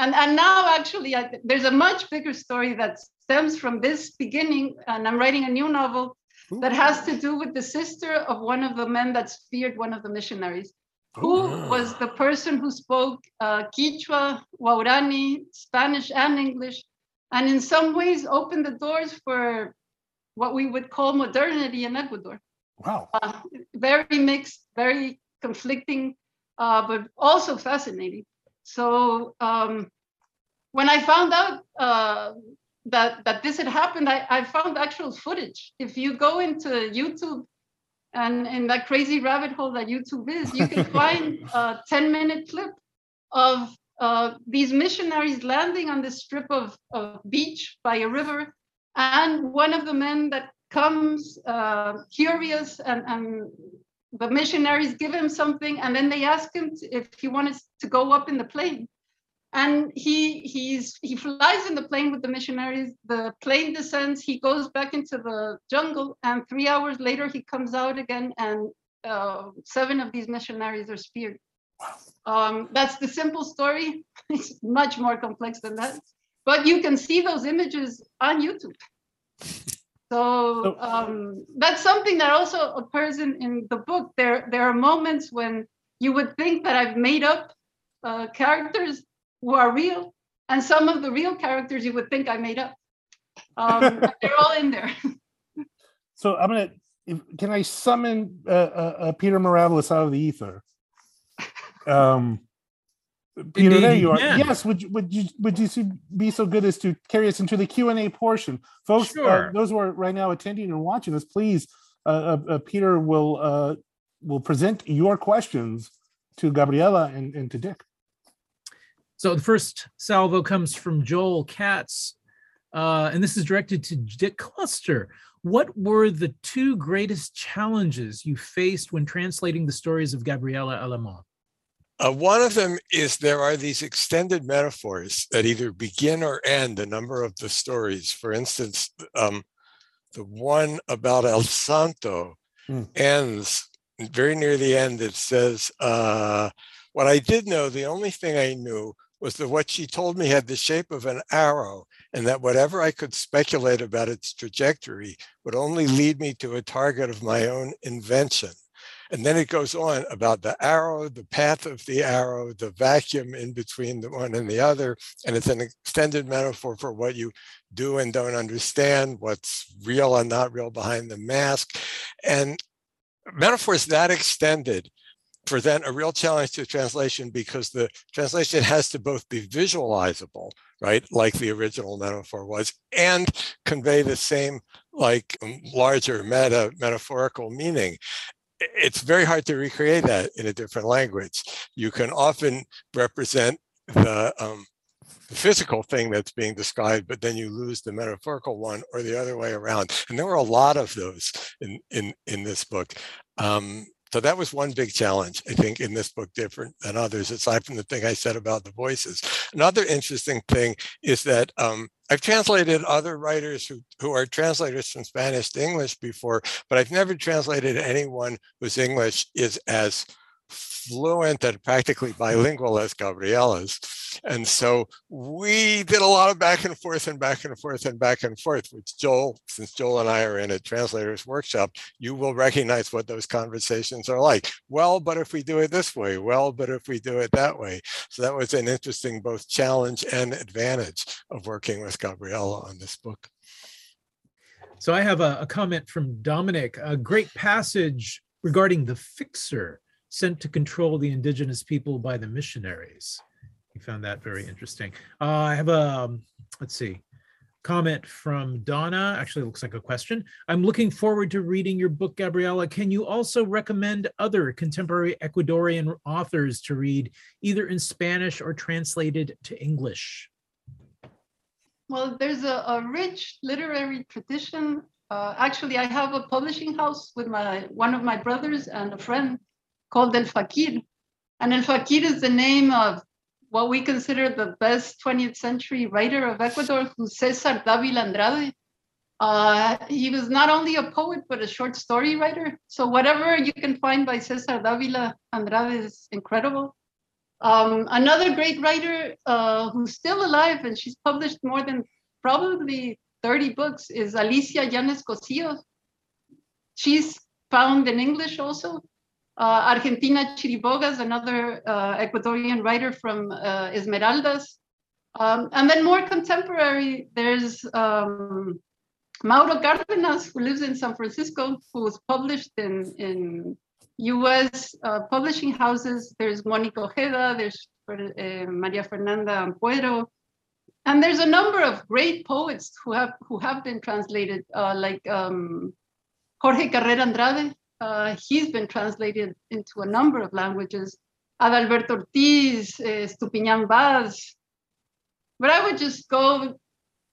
And, and now actually I, there's a much bigger story that stems from this beginning and i'm writing a new novel that has to do with the sister of one of the men that speared one of the missionaries who was the person who spoke uh, Quechua, Waorani, Spanish, and English, and in some ways opened the doors for what we would call modernity in Ecuador. Wow. Uh, very mixed, very conflicting, uh, but also fascinating. So um, when I found out uh, that that this had happened, I, I found actual footage. If you go into YouTube and in that crazy rabbit hole that YouTube is, you can <laughs> find a 10 minute clip of uh, these missionaries landing on this strip of, of beach by a river. And one of the men that comes uh, curious and, and the missionaries give him something and then they ask him to, if he wanted to go up in the plane and he he's he flies in the plane with the missionaries. The plane descends. He goes back into the jungle and three hours later he comes out again and uh, seven of these missionaries are speared. Um, that's the simple story. <laughs> It's much more complex than that. But you can see those images on youtube. <laughs> So um, that's something that also occurs in, in the book. There there are moments when you would think that i've made up uh, characters who are real, and some of the real characters you would think I made up. Um, <laughs> they're all in there. <laughs> so I'm gonna. If, can I summon uh, uh, uh, Peter Maravelis out of the ether? Um, Peter, Indeed, there you are. Yes, would you, would you would you be so good as to carry us into the Q and A portion, folks? Uh, those who are right now attending and watching us, please. Uh, uh, Peter will will present your questions to Gabriela and, and to Dick. So the first salvo comes from Joel Katz, uh, and this is directed to Dick Cluster. What were the two greatest challenges you faced when translating the stories of Gabriela Alemán? Uh, one of them is there are these extended metaphors that either begin or end a number of the stories. For instance, um, the one about El Santo mm. ends very near the end. It says, uh, What I did know, the only thing I knew was that what she told me had the shape of an arrow, and that whatever I could speculate about its trajectory would only lead me to a target of my own invention. And then it goes on about the arrow, the path of the arrow, the vacuum in between the one and the other. And it's an extended metaphor for what you do and don't understand, what's real and not real behind the mask. And metaphors that extended present a real challenge to translation because the translation has to both be visualizable, right, like the original metaphor was, and convey the same, like um, larger meta metaphorical meaning. It's very hard to recreate that in a different language. You can often represent the um, the physical thing that's being described, but then you lose the metaphorical one or the other way around. And there were a lot of those in in in this book. Um, so that was one big challenge, I think, in this book, different than others, aside from the thing I said about the voices. Another interesting thing is that um, I've translated other writers who, who are translators from Spanish to English before, but I've never translated anyone whose English is as fluent and practically bilingual as Gabriela's. And so we did a lot of back and forth and back and forth and back and forth, which Joel, since Joel and I are in a translator's workshop, you will recognize what those conversations are like. Well, but if we do it this way, well, but if we do it that way. So that was an interesting both challenge and advantage of working with Gabriela on this book. So I have a, a comment from Dominic, a great passage regarding the fixer sent to control the indigenous people by the missionaries. He found that very interesting. Uh, I have a, um, let's see, comment from Donna. Actually, looks like a question. I'm looking forward to reading your book, Gabriela. Can you also recommend other contemporary Ecuadorian authors to read, either in Spanish or translated to English? Well, there's a, a rich literary tradition. Uh, actually, I have a publishing house with my one of my brothers and a friend called El Fakir. And El Fakir is the name of what we consider the best 20th century writer of Ecuador, who's Cesar Davila Andrade. Uh, he was not only a poet, but a short story writer. So whatever you can find by Cesar Davila Andrade is incredible. Um, another great writer uh, who's still alive and she's published more than probably 30 books is Alicia Yanez Cossio. She's found in English also. Uh, Argentina Chiribogas, another uh, Ecuadorian writer from uh, Esmeraldas. Um, and then more contemporary, there's um, Mauro Cárdenas, who lives in San Francisco, who was published in, in US uh, publishing houses. There's Mónica Ojeda, there's uh, Maria Fernanda Ampuero, and there's a number of great poets who have who have been translated, uh, like um, Jorge Carrera Andrade. Uh, he's been translated into a number of languages. Adalberto Ortiz, uh, Estupiñán Bass. But I would just go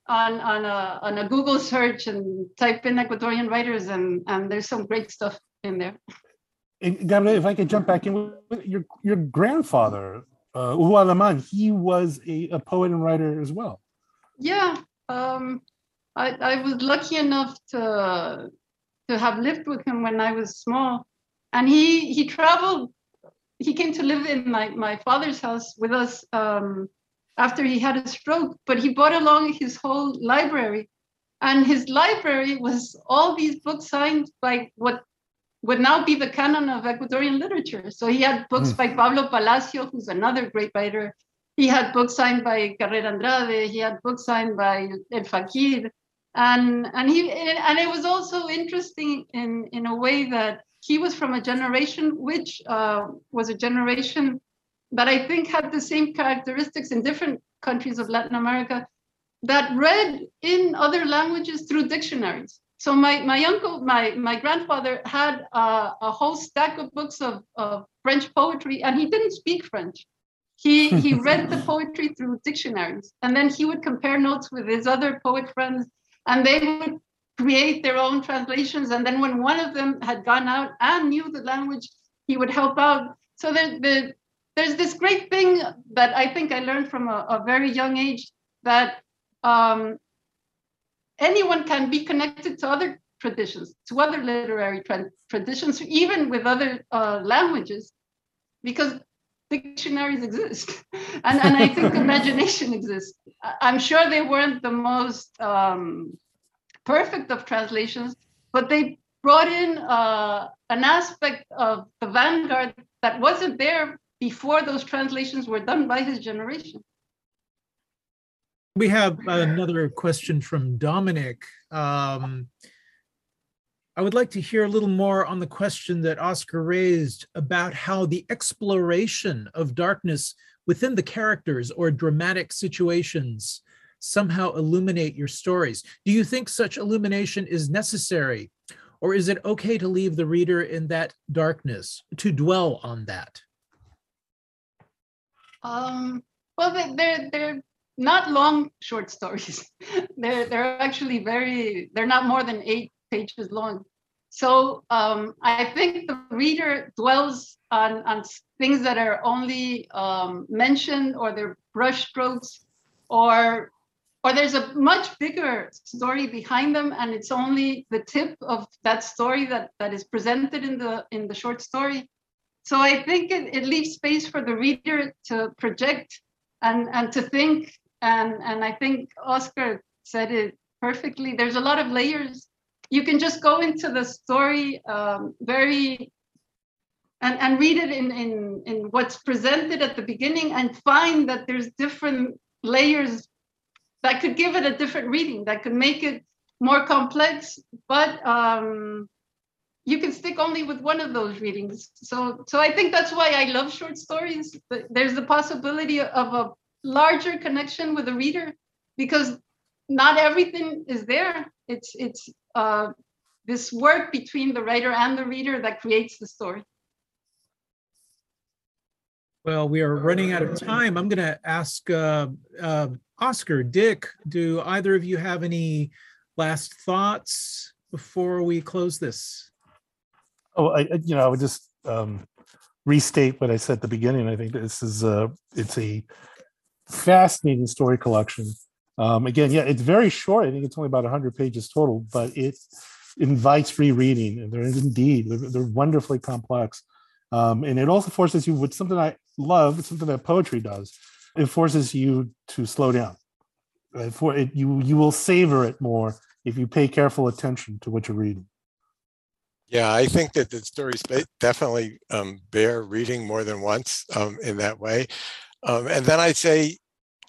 on on a on a Google search and type in Ecuadorian writers, and and there's some great stuff in there. Gabriel, if I could jump back in, your your grandfather uh, Hugo Alemán, he was a, a, poet and writer as well. Yeah, um, I, I was lucky enough to to have lived with him when I was small, and he he traveled. He came to live in my my father's house with us um, after he had a stroke, but he brought along his whole library, and his library was all these books signed by what would now be the canon of Ecuadorian literature. So he had books mm. by Pablo Palacio, who's another great writer. He had books signed by Carrera Andrade. He had books signed by El Fakir. And, and, he, and it was also interesting in, in a way that he was from a generation which uh, was a generation that I think had the same characteristics in different countries of Latin America that read in other languages through dictionaries. So my, my uncle, my, my grandfather had uh, a whole stack of books of, of French poetry, and he didn't speak French. He, he read the <laughs> poetry through dictionaries, and then he would compare notes with his other poet friends, and they would create their own translations. And then when one of them had gone out and knew the language, he would help out. So there, the, there's this great thing that I think I learned from a, a very young age that um, anyone can be connected to other traditions, to other literary tra- traditions, even with other uh, languages, because dictionaries exist. <laughs> and, and I think <laughs> imagination exists. I'm sure they weren't the most um, perfect of translations, but they brought in uh, an aspect of the vanguard that wasn't there before those translations were done by his generation. We have another question from Dominic. Um, I would like to hear a little more on the question that Oscar raised about how the exploration of darkness within the characters or dramatic situations somehow illuminate your stories. Do you think such illumination is necessary, or is it okay to leave the reader in that darkness, to dwell on that? Um, well, they're not long short stories. <laughs> they're they're actually very they're not more than eight pages long. So um, I think the reader dwells on, on things that are only um, mentioned or they're brushstrokes or or there's a much bigger story behind them and it's only the tip of that story that, that is presented in the in the short story. So I think it, it leaves space for the reader to project and, and to think and and I think Oscar said it perfectly. There's a lot of layers. You can just go into the story um, very and, and read it in, in, in what's presented at the beginning and find that there's different layers that could give it a different reading, that could make it more complex, but um, you can stick only with one of those readings. So, so I think that's why I love short stories. There's the possibility of a larger connection with the reader because not everything is there. It's it's uh, this work between the writer and the reader that creates the story. Well, we are running out of time. I'm going to ask uh, uh, Oscar, Dick, do either of you have any last thoughts before we close this? Oh, I, you know, I would just um, restate what I said at the beginning. I think this is a, it's a fascinating story collection. Um, again, yeah, it's very short. I think it's only about 100 pages total, but it invites rereading, and they're indeed they're, they're wonderfully complex. Um, and it also forces you, with something I love, something that poetry does. It forces you to slow down. For it, you you will savor it more if you pay careful attention to what you're reading. Yeah, I think that the stories definitely um, bear reading more than once um, in that way. Um, and then I'd say,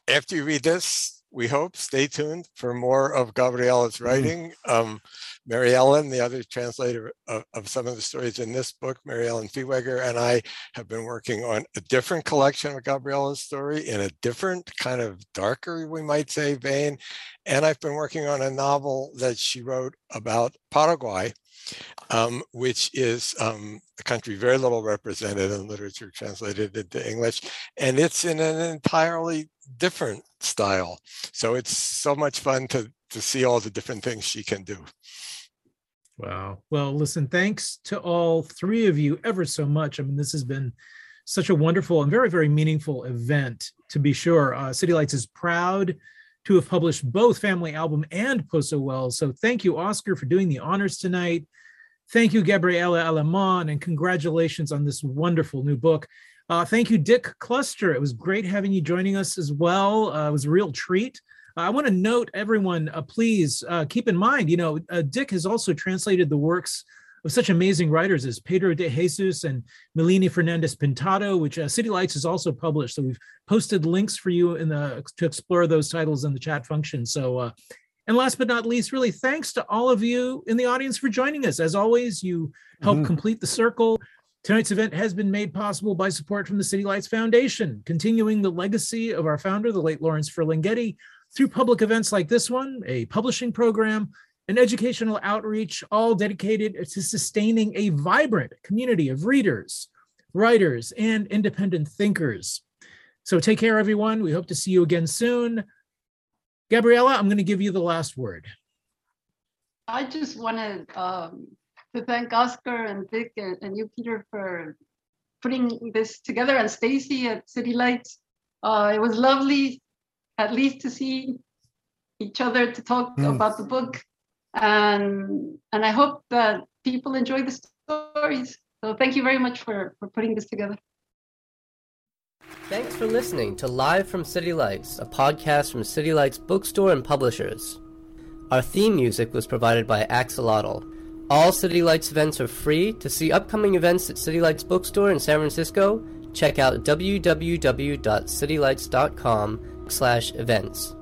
after you read this, we hope stay tuned for more of Gabriela's mm-hmm. writing. Um, Mary Ellen, the other translator of, of, some of the stories in this book, Mary Ellen Fieweger, and I have been working on a different collection of Gabriela's story in a different kind of darker, we might say, vein. And I've been working on a novel that she wrote about Paraguay, um, which is um, a country very little represented in literature translated into English. And it's in an entirely different style. So it's so much fun to, to see all the different things she can do. Wow. Well, listen, thanks to all three of you ever so much. I mean, this has been such a wonderful and very, very meaningful event, to be sure. Uh, City Lights is proud to have published both Family Album and Poso Wells. So thank you, Oscar, for doing the honors tonight. Thank you, Gabriela Aleman, and congratulations on this wonderful new book. Uh, thank you, Dick Cluster. It was great having you joining us as well. Uh, it was a real treat. I want to note, everyone, uh, please uh, keep in mind, you know, uh, Dick has also translated the works of such amazing writers as Pedro de Jesus and Mylene Fernandez Pintado, which uh, City Lights has also published. So we've posted links for you in the to explore those titles in the chat function. So, uh, and last but not least, really thanks to all of you in the audience for joining us. As always, you help mm-hmm. complete the circle. Tonight's event has been made possible by support from the City Lights Foundation, continuing the legacy of our founder, the late Lawrence Ferlinghetti, through public events like this one, a publishing program, an educational outreach, all dedicated to sustaining a vibrant community of readers, writers, and independent thinkers. So take care, everyone. We hope to see you again soon. Gabriela, I'm going to give you the last word. I just wanted um, to thank Oscar and Vic and, and, you, Peter, for putting this together, and Stacy at City Lights. Uh, it was lovely at least to see each other to talk mm. about the book and and i hope that people enjoy the stories. So thank you very much for for putting this together. Thanks for listening to live from city lights a podcast from city lights bookstore and publishers. Our theme music was provided by axolotl all city lights events are free. To see upcoming events at city lights bookstore in san francisco check out www.citylights.com slash events